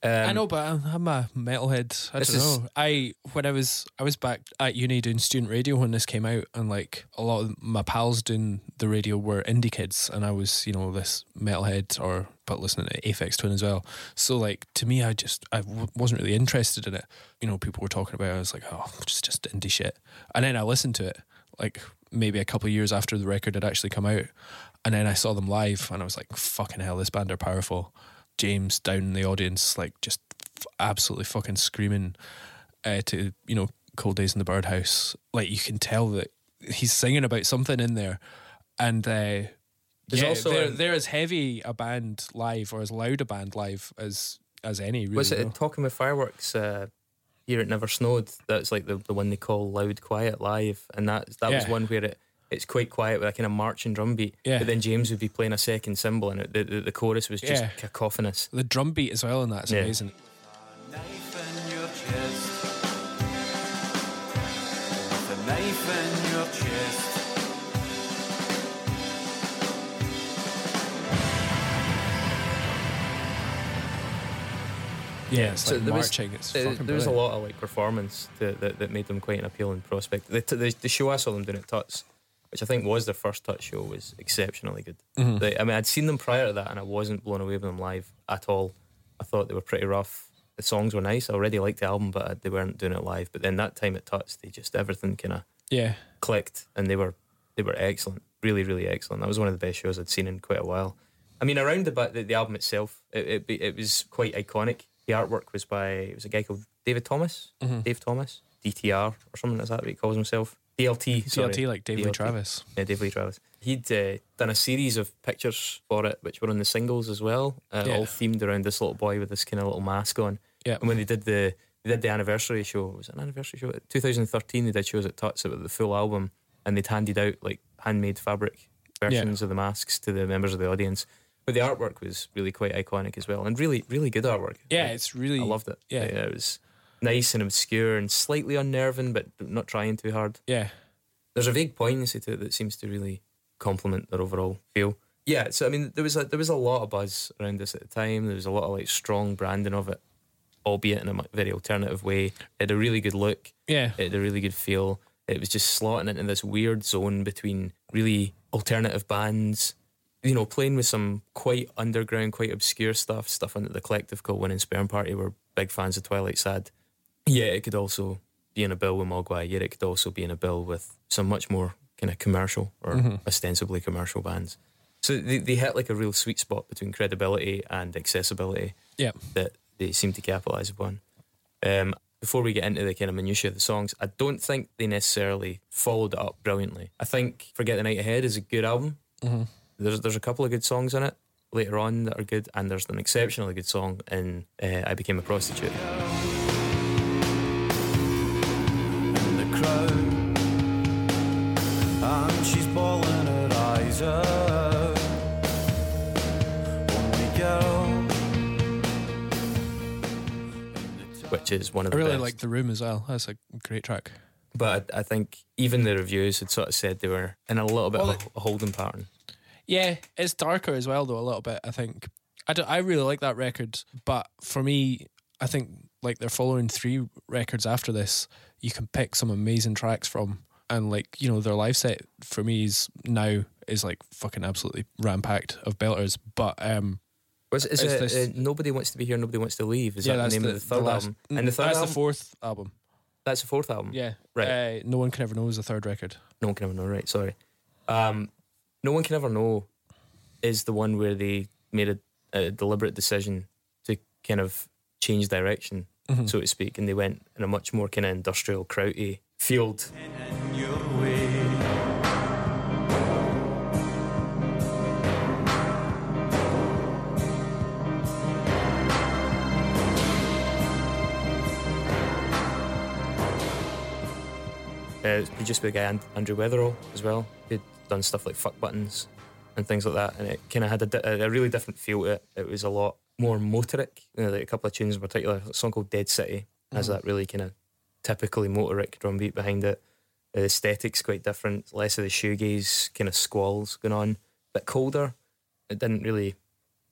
Um, I know, but I'm, I'm a metalhead. I don't is- know. I when I was I was back at uni doing student radio when this came out, and like a lot of my pals doing the radio were indie kids, and I was you know this metalhead or but listening to Aphex Twin as well. So like to me, I just I w- wasn't really interested in it. You know, people were talking about. it. I was like, oh, just just indie shit. And then I listened to it like maybe a couple of years after the record had actually come out, and then I saw them live, and I was like, fucking hell, this band are powerful. James down in the audience, like just f- absolutely fucking screaming uh, to you know "Cold Days in the Birdhouse." Like you can tell that he's singing about something in there, and uh, There's yeah, also they're, a- they're as heavy a band live or as loud a band live as as any. Really, Was it. Talking with Fireworks uh, here it Never Snowed? That's like the, the one they call Loud Quiet Live, and that that was one where it it's quite quiet with a kind of marching drum beat. Yeah. But then James would be playing a second cymbal, and it, the, the the chorus was just Yeah. cacophonous. the drum beat as well in that's Yeah. amazing. Knife in your chest. With a knife in your chest. Yeah, it's like there was- it's there, fucking there was a lot of like performance to, that that made them quite an appealing prospect. The, the, the show I saw them doing at Tuts, which I think was their first touch show, was exceptionally good. Mm-hmm. They, I mean, I'd seen them prior to that, and I wasn't blown away with them live at all. I thought they were pretty rough. The songs were nice. I already liked the album, but they weren't doing it live. But then that time at Tuts, they just everything kind of Yeah, clicked, and they were they were excellent, really, really excellent. That was one of the best shows I'd seen in quite a while. I mean, around the ba- the, the album itself, it, it it was quite iconic. The artwork was by it was a guy called David Thomas, Dave Thomas, DTR or something like that. What he calls himself. DLT, sorry. DLT like Dave Lee Travis. Yeah, Dave Lee Travis. He'd uh, done a series of pictures for it, which were on the singles as well, uh, Yeah. all themed around this little boy with this kind of little mask on. Yeah. And when they did the they did the anniversary show, was it an anniversary show? 2013, they did shows at Tuts about the full album, and they'd handed out like handmade fabric versions of the masks to the members of the audience. But the artwork was really quite iconic as well, and really, really good artwork. Yeah, Like, it's really I loved it. Yeah, it was nice and obscure and slightly unnerving, but not trying too hard yeah, there's a vague poignancy to it that seems to really complement their overall feel. Yeah, so I mean, there was a, there was a lot of buzz around this at the time. There was a lot of like strong branding of it, albeit in a very alternative way. It had a really good look. yeah. It had a really good feel. It was just slotting into this weird zone between really alternative bands, you know, playing with some quite underground, quite obscure stuff, stuff under the collective called Winning Sperm Party. We're big fans of Twilight Sad. Yeah, it could also be in a bill with Mogwai. Yet it could also be in a bill with some much more kind of commercial or ostensibly commercial bands. So they, they hit like a real sweet spot between credibility and accessibility Yeah. that they seem to capitalise upon. Um, before we get into the kind of minutiae of the songs, I don't think they necessarily followed it up brilliantly. I think Forget the Night Ahead is a good album. Mm-hmm. There's there's a couple of good songs in it later on that are good, and there's an exceptionally good song in uh, I Became a Prostitute. Which is one of I the really best. like The Room as well. That's a great track. But I, I think even the reviews had sort of said they were in a little bit Well, of a, holding pattern. Yeah, it's darker as well, though, a little bit. I think. I, do, I really like that record, but for me, I think like their following three records after this, you can pick some amazing tracks from. And like, you know, their live set for me is now is like fucking absolutely rampacked of belters. But um Was it, is It's it this- uh, Nobody Wants to Be Here, Nobody Wants to Leave? Is yeah, that that's the name the, of the third last- album? And the third that's album? the fourth album. That's the fourth album? Yeah. Right. Uh, no one can ever know is the third record. No one can ever know, right? Sorry. Um, no one can ever know is the one where they made a, a deliberate decision to kind of change direction, Mm-hmm. so to speak, and they went in a much more kind of industrial, krauty field. Uh, it's produced by the guy And- Andrew Weatherall as well. He'd done stuff like Fuck Buttons and things like that, and it kind of had a, di- a really different feel to it. It was a lot more motoric. You know, like a couple of tunes in particular, a song called Dead City has that really kind of typically motoric drum beat behind it. The aesthetic's quite different, less of the shoegaze kind of squalls going on, bit colder. It didn't really,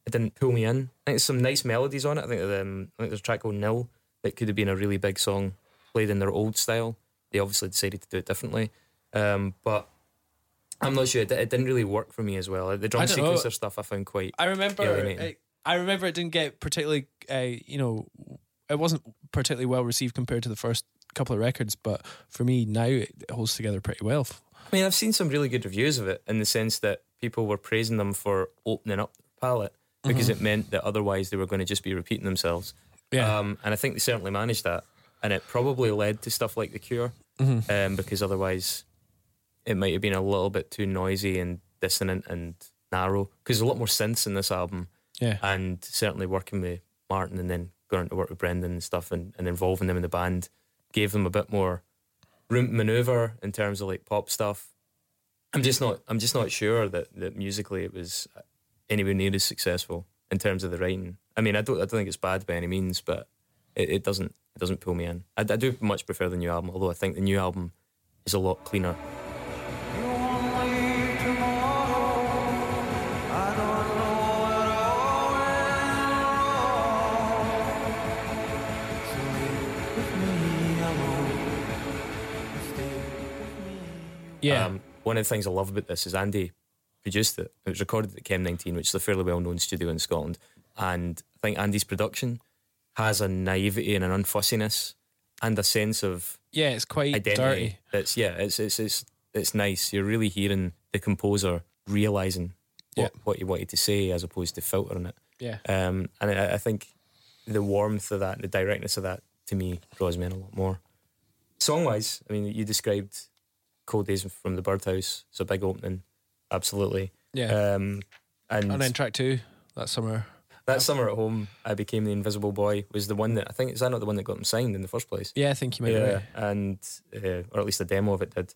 it didn't pull me in. I think there's some nice melodies on it. I think, um, I think there's a track called Nil that could have been a really big song played in their old style. They obviously decided to do it differently, um, but I'm not sure. It, it didn't really work for me as well. The drum don't know. sequencer stuff I found quite. I remember. It, I remember it didn't get particularly. Uh, you know, it wasn't particularly well received compared to the first couple of records. But for me now, it, holds together pretty well. I mean, I've seen some really good reviews of it in the sense that people were praising them for opening up their palette because it meant that otherwise they were going to just be repeating themselves. Yeah. Um, and I think they certainly managed that. And it probably led to stuff like The Cure um, because otherwise it might have been a little bit too noisy and dissonant and narrow. Because there's a lot more synths in this album. Yeah. And certainly working with Martin and then going to work with Brendan and stuff and, and involving them in the band gave them a bit more room to maneuver in terms of like pop stuff. I'm just not. I'm just not sure that, that musically it was anywhere near as successful in terms of the writing. I mean, I don't. I don't think it's bad by any means, but it, it doesn't. It doesn't pull me in. I, I do much prefer the new album, although I think the new album is a lot cleaner. You won't leave tomorrow. I don't know what all went wrong. So leave with me alone. Stay with me. Yeah. Um, one of the things I love about this is Andy produced it. It was recorded at Chem 19, which is a fairly well known studio in Scotland. And I think Andy's production has a naivety and an unfussiness and a sense of yeah. It's quite identity. dirty. It's yeah, it's it's it's it's nice. You're really hearing the composer realizing what, Yeah. what he wanted to say as opposed to filtering it. Yeah. Um, and I, I think the warmth of that, the directness of that, to me draws me in a lot more. Song wise, I mean, you described Cold Days from the Birdhouse. It's a big opening, absolutely. Yeah. Um, and and then track two that summer. That summer at home, I became the Invisible Boy. Was the one that I think is that not the one that got him signed in the first place? Yeah, I think you might. be yeah, right. and uh, or at least a demo of it did.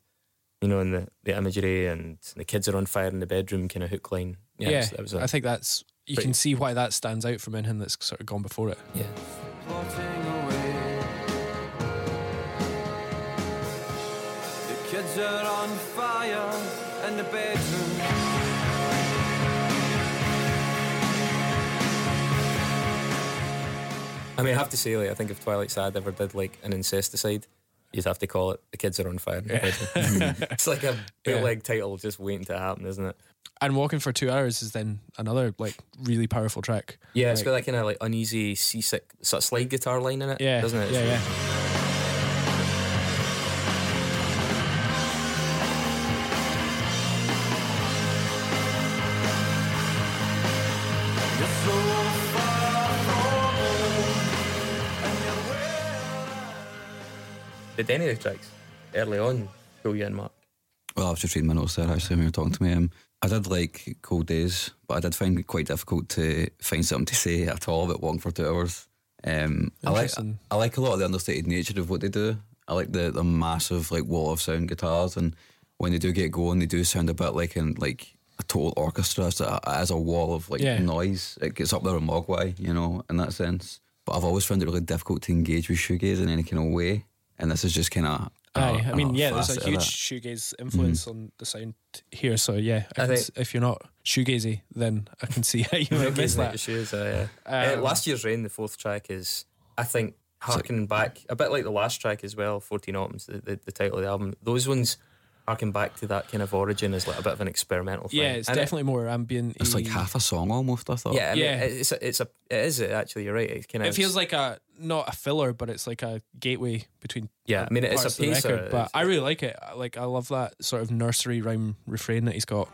You know, and the, the imagery and the kids are on fire in the bedroom kind of hook line. Yeah, Yeah, it was- that was a, I think that's you pretty- can see why that stands out from anything that's sort of gone before it. yeah. Plotting away. The kids are on fire in the bedroom. I mean, I have to say, like, I think if Twilight Sad ever did like an incesticide, you'd have to call it "The Kids Are on Fire." bedroom. it's like a bootleg title just waiting to happen, isn't it? And walking for two hours is then another like really powerful track. Yeah, it's got that kind of like uneasy, seasick sort of slide guitar line in it, Yeah, doesn't it? Yeah, yeah. Did any of the tracks early on pull you in, Mark? Well, I was just reading my notes there actually when you were talking to me. Um, I did like Cold Days, but I did find it quite difficult to find something to say at all about walking for two hours. Um, I like Interesting. I like a lot of the understated nature of what they do. I like the, the massive like wall of sound guitars, and when they do get going, they do sound a bit like in like a total orchestra. So as a wall of like Yeah. noise, it gets up there in Mogwai, you know, in that sense. But I've always found it really difficult to engage with shoegaze in any kind of way, and this is just kind of. Aye, I mean, yeah, there's a huge shoegaze influence on the sound here. So yeah, I I can think- s- if you're not shoegazy, then I can see how you might miss Gazing that. the shoes, uh, yeah. Uh, Um, last year's Rain, the fourth track, is, I think, harking back, a bit like the last track as well, 14 Autumns, the, the, the title of the album. Those ones harken back to that kind of origin as like a bit of an experimental thing. Yeah, it's And it- definitely more ambient. It's like half a song almost. I thought. yeah, I mean, Yeah. it's a, it's a, it is actually. You're right. It kind of It feels like a not a filler, but it's like a gateway between. Yeah, I mean, it's parts a of the record, but I really like it. Like I love that sort of nursery rhyme refrain that he's got.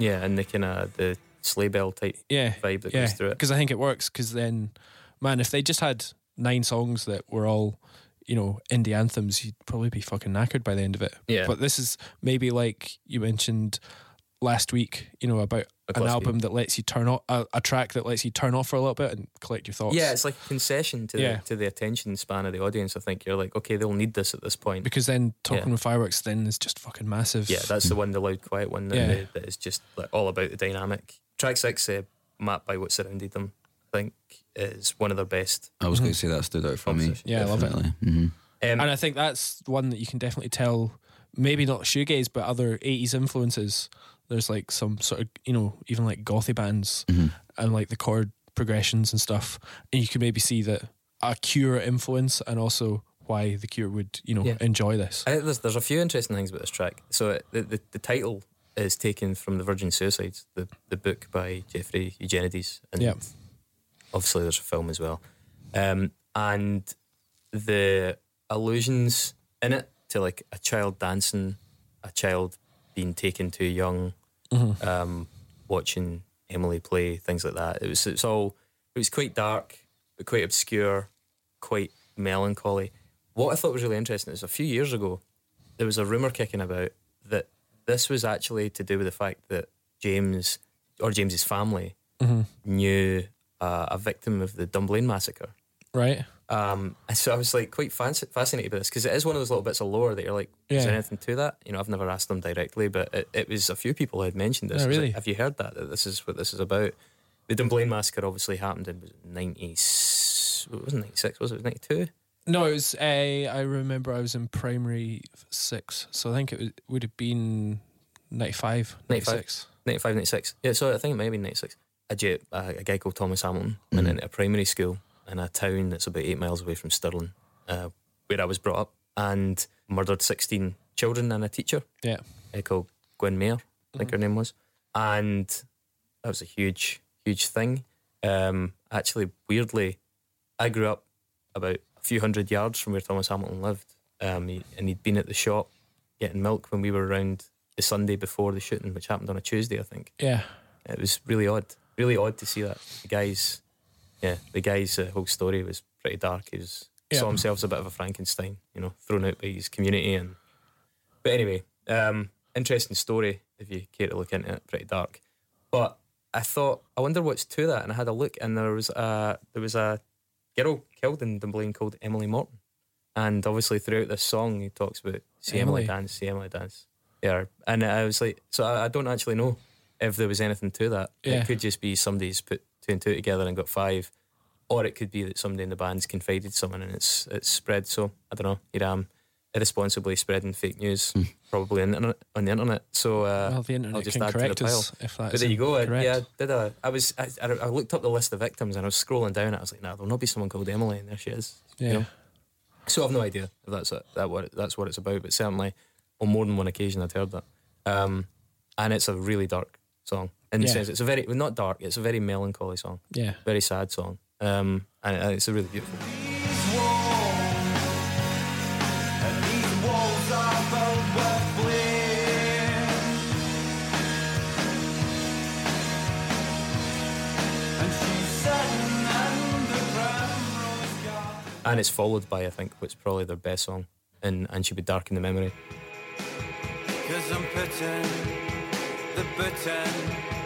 Yeah, and the kind of the sleigh bell type Yeah, vibe that yeah, goes through it. because I think it works. Because then, man, if they just had nine songs that were all, you know, indie anthems, you'd probably be fucking knackered by the end of it. Yeah. But this is maybe like you mentioned last week, you know, about an album that lets you turn off a, a track that lets you turn off for a little bit and collect your thoughts. Yeah, it's like a concession to Yeah. the to the attention span of the audience. I think you're like, okay, they'll need this at this point. because then talking Yeah. with fireworks then is just fucking massive. Yeah, that's the one, the loud, quiet one that, Yeah. they- that is just like all about the dynamic. Track six, uh, mapped by what surrounded them, I think is one of their best. I was going to say that stood out for me. Composition. Yeah, I love it. definitely. hmm Um, and I think that's one that you can definitely tell. Maybe not shoegaze, but other '80s influences. There's like some sort of you know even like gothy bands and like the chord progressions and stuff, and you can maybe see that a Cure influence and also why the Cure would you know Yeah. enjoy this. I think there's, there's a few interesting things about this track. So the, the the title is taken from the Virgin Suicides, the the book by Jeffrey Eugenides, and Yeah. obviously there's a film as well, um, and the allusions in it to like a child dancing, a child being taken too young, um, watching Emily play, things like that. It was it's all it was quite dark, but quite obscure, quite melancholy. What I thought was really interesting is a few years ago there was a rumor kicking about that this was actually to do with the fact that James or James's family knew uh, a victim of the Dunblane massacre. Right? Um, so I was like quite fancy, fascinated by this because it is one of those little bits of lore that you're like, is there anything to that? You know, I've never asked them directly, but it, it was a few people who had mentioned this. Oh, was like, really? Have you heard that? That this is what this is about. The Dunblane massacre obviously happened in was it 90, it wasn't 96, was it? It 92? No, it was. Uh, I remember I was in primary six, so I think it was, would have been 95, 95. 96. 95, 96. Yeah, so I think it might have been 96. A, j- a, a guy called Thomas Hamilton went into a primary school in a town that's about eight miles away from Stirling, uh, where I was brought up, and murdered 16 children and a teacher Yeah, uh, called Gwen Mayor, I think her name was. And that was a huge, huge thing. Um, actually, weirdly, I grew up about a few hundred yards from where Thomas Hamilton lived. Um, he, and he'd been at the shop getting milk when we were around the Sunday before the shooting, which happened on a Tuesday, I think. yeah. It was really odd, really odd to see that. The guy's, yeah, the guy's uh, whole story was pretty dark. He was Yeah. saw himself as a bit of a Frankenstein, you know, thrown out by his community. And but anyway, um, interesting story if you care to look into it. Pretty dark, but I thought I wonder what's to that, and I had a look, and there was a there was a girl killed in Dunblane called Emily Morton, and obviously throughout this song he talks about see Emily, Emily. dance, see Emily dance. Yeah, and I was like, so I, I don't actually know if there was anything to that. Yeah. It could just be somebody's put two and two together and got five, or it could be that somebody in the band's confided someone and it's it's spread. So I don't know. Here I am, irresponsibly spreading fake news, probably on the internet. On the internet. So uh, Well, the I'll just add to the pile. if that's But there you go. I, yeah, I did a. I was. I, I, looked up the list of victims and I was scrolling down. And I was like, nah, there'll not be someone called Emily, and there she is. you Yeah. know? So I've no idea if that's it, that what that's what it's about. But certainly, on more than one occasion, I'd heard that. Um, and it's a really dark song in the yeah. sense it's a very not dark. It's a very melancholy song. Yeah, very sad song. Um, and, it's a really beautiful. And it's followed by, I think, what's probably their best song, and, and She Would Darken the Memory. Cause I'm putting the button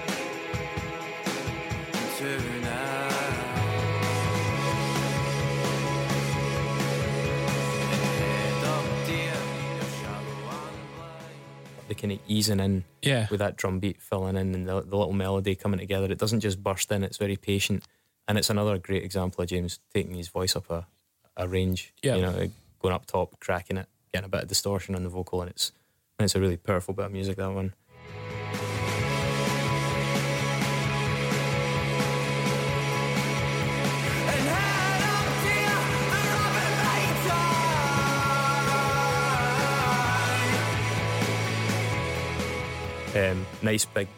the kind of easing in Yeah. with that drum beat filling in and the, the little melody coming together. It doesn't just burst in; it's very patient, and it's another great example of James taking his voice up a, a range. Yeah. you know, going up top, cracking it, getting a bit of distortion on the vocal, and it's and it's a really powerful bit of music. That one. Um, nice big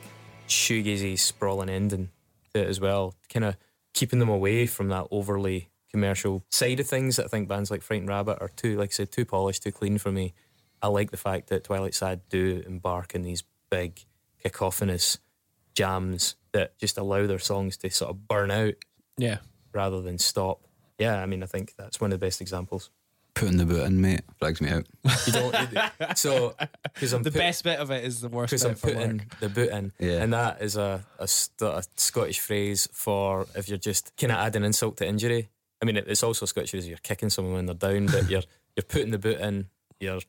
shoegazy sprawling ending to it as well. Kind of keeping them away from that overly commercial side of things that I think bands like Frightened Rabbit are too, like I said, too polished, too clean for me. I like the fact that Twilight Sad do embark in these big cacophonous jams that just allow their songs to sort of burn out Yeah. rather than stop. Yeah, I mean, I think that's one of the best examples. Putting the boot in, mate, frags me out. You don't, so because I'm The put- best bit of it is the worst because bit I'm for putting Mark. the boot in, Yeah. and that is a, a, a Scottish phrase for if you're just kind of adding insult to injury. I mean, it- it's also Scottish phrase you're kicking someone when they're down, but you're you're putting the boot in. You're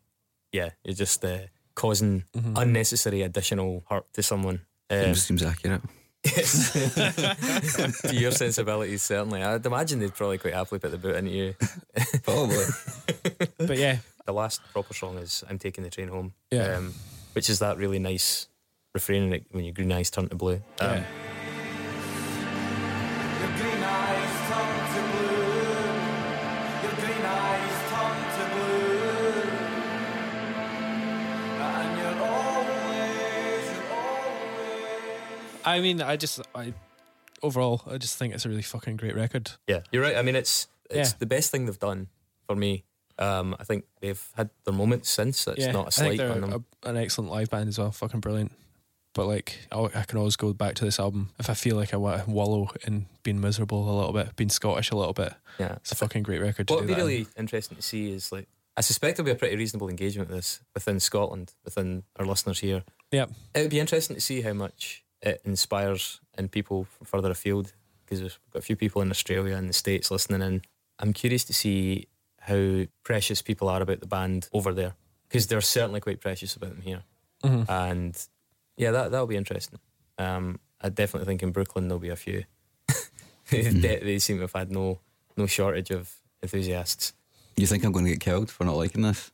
yeah, you're just uh, causing Mm-hmm. unnecessary additional hurt to someone. Um, Seems, seems accurate. to your sensibilities, certainly. I'd imagine they'd probably quite happily put the boot into you. Probably. But yeah, The last proper song is "I'm Taking the Train Home," Yeah. um, which is that really nice refrain in it when your green eyes turn to blue. Um, yeah. Eyes turn to blue. Your green eyes turn to blue. And you're always, I mean, I just, I overall, I just think it's a really fucking great record. Yeah, you're right. I mean, it's it's Yeah. the best thing they've done for me. Um, I think they've had their moments since. It's yeah, not a slight on them. a- an excellent live band as well. Fucking brilliant. But like, I, I can always go back to this album if I feel like I want to wallow in being miserable a little bit, being Scottish a little bit. yeah, It's a fucking great record. What would be that in. really interesting to see is like I suspect there'll be a pretty reasonable engagement with this within Scotland, within our listeners here. Yep. It would be interesting to see how much it inspires in people from further afield because we've got a few people in Australia and the States listening in. I'm curious to see how precious people are about the band over there because they're certainly quite precious about them here. Mhm. And yeah, that that'll be interesting. Um, I definitely think in Brooklyn there'll be a few. they, they seem to have had no no shortage of enthusiasts. You think I'm going to get killed for not liking this?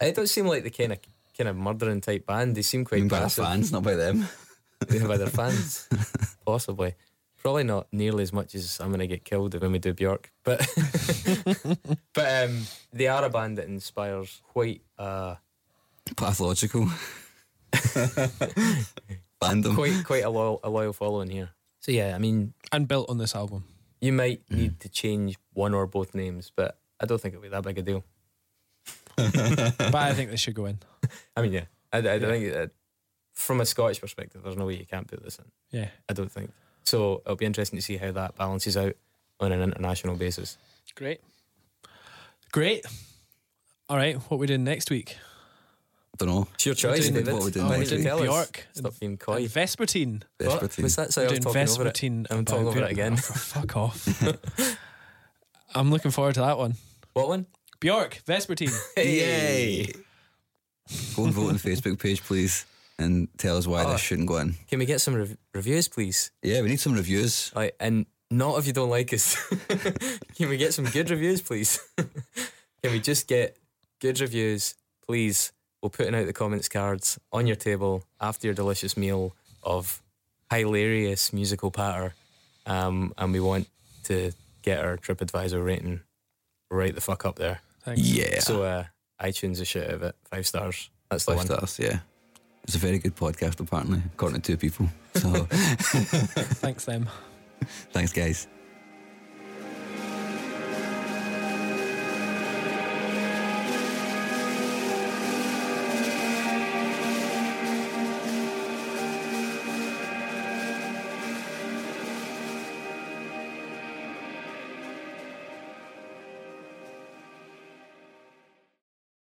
It don't seem like the kind of kind of murdering type band. They seem I quite the fans, not by them. by their fans, possibly. Probably not nearly as much as I'm going to get killed when we do Bjork, but but um, they are a band that inspires quite uh, Pathological. Fandom. quite quite a loyal a loyal following here. So yeah, I mean, and built on this album. you might need to change one or both names, but I don't think it'll be that big a deal. but I think they should go in. I mean, yeah, I, I Yeah. think that from a Scottish perspective, there's no way you can't put this in. Yeah. I don't think. So it'll be interesting to see how that balances out on an international basis. Great. Great. All right, what we doing next week? I don't know. It's your choice, doing- David. what we're doing oh, Why we're doing tell? Bjork Stop being And coy. Vespertine. What? Vespertine. What's that? Sorry, I We're was doing talking over it. Vespertine. I'm talking over it Bjork. again. Oh, fuck off. I'm looking forward to that one. What one? Bjork, Vespertine. Yay! Go and vote on the Facebook page, please, and tell us why Oh. this shouldn't go in. Can we get some rev- reviews, please? Yeah, we need some reviews. Like, and not if you don't like us. Can we get some good reviews, please? Can we just get good reviews, please? We'll put out the comments cards on your table after your delicious meal of hilarious musical patter, um, and we want to get our TripAdvisor rating right the fuck up there. Thanks. Yeah. So uh, iTunes a shit out of it, five stars. That's the Five one. stars, yeah. It's a very good podcast, apparently, according to two people. So Thanks, them. thanks, guys.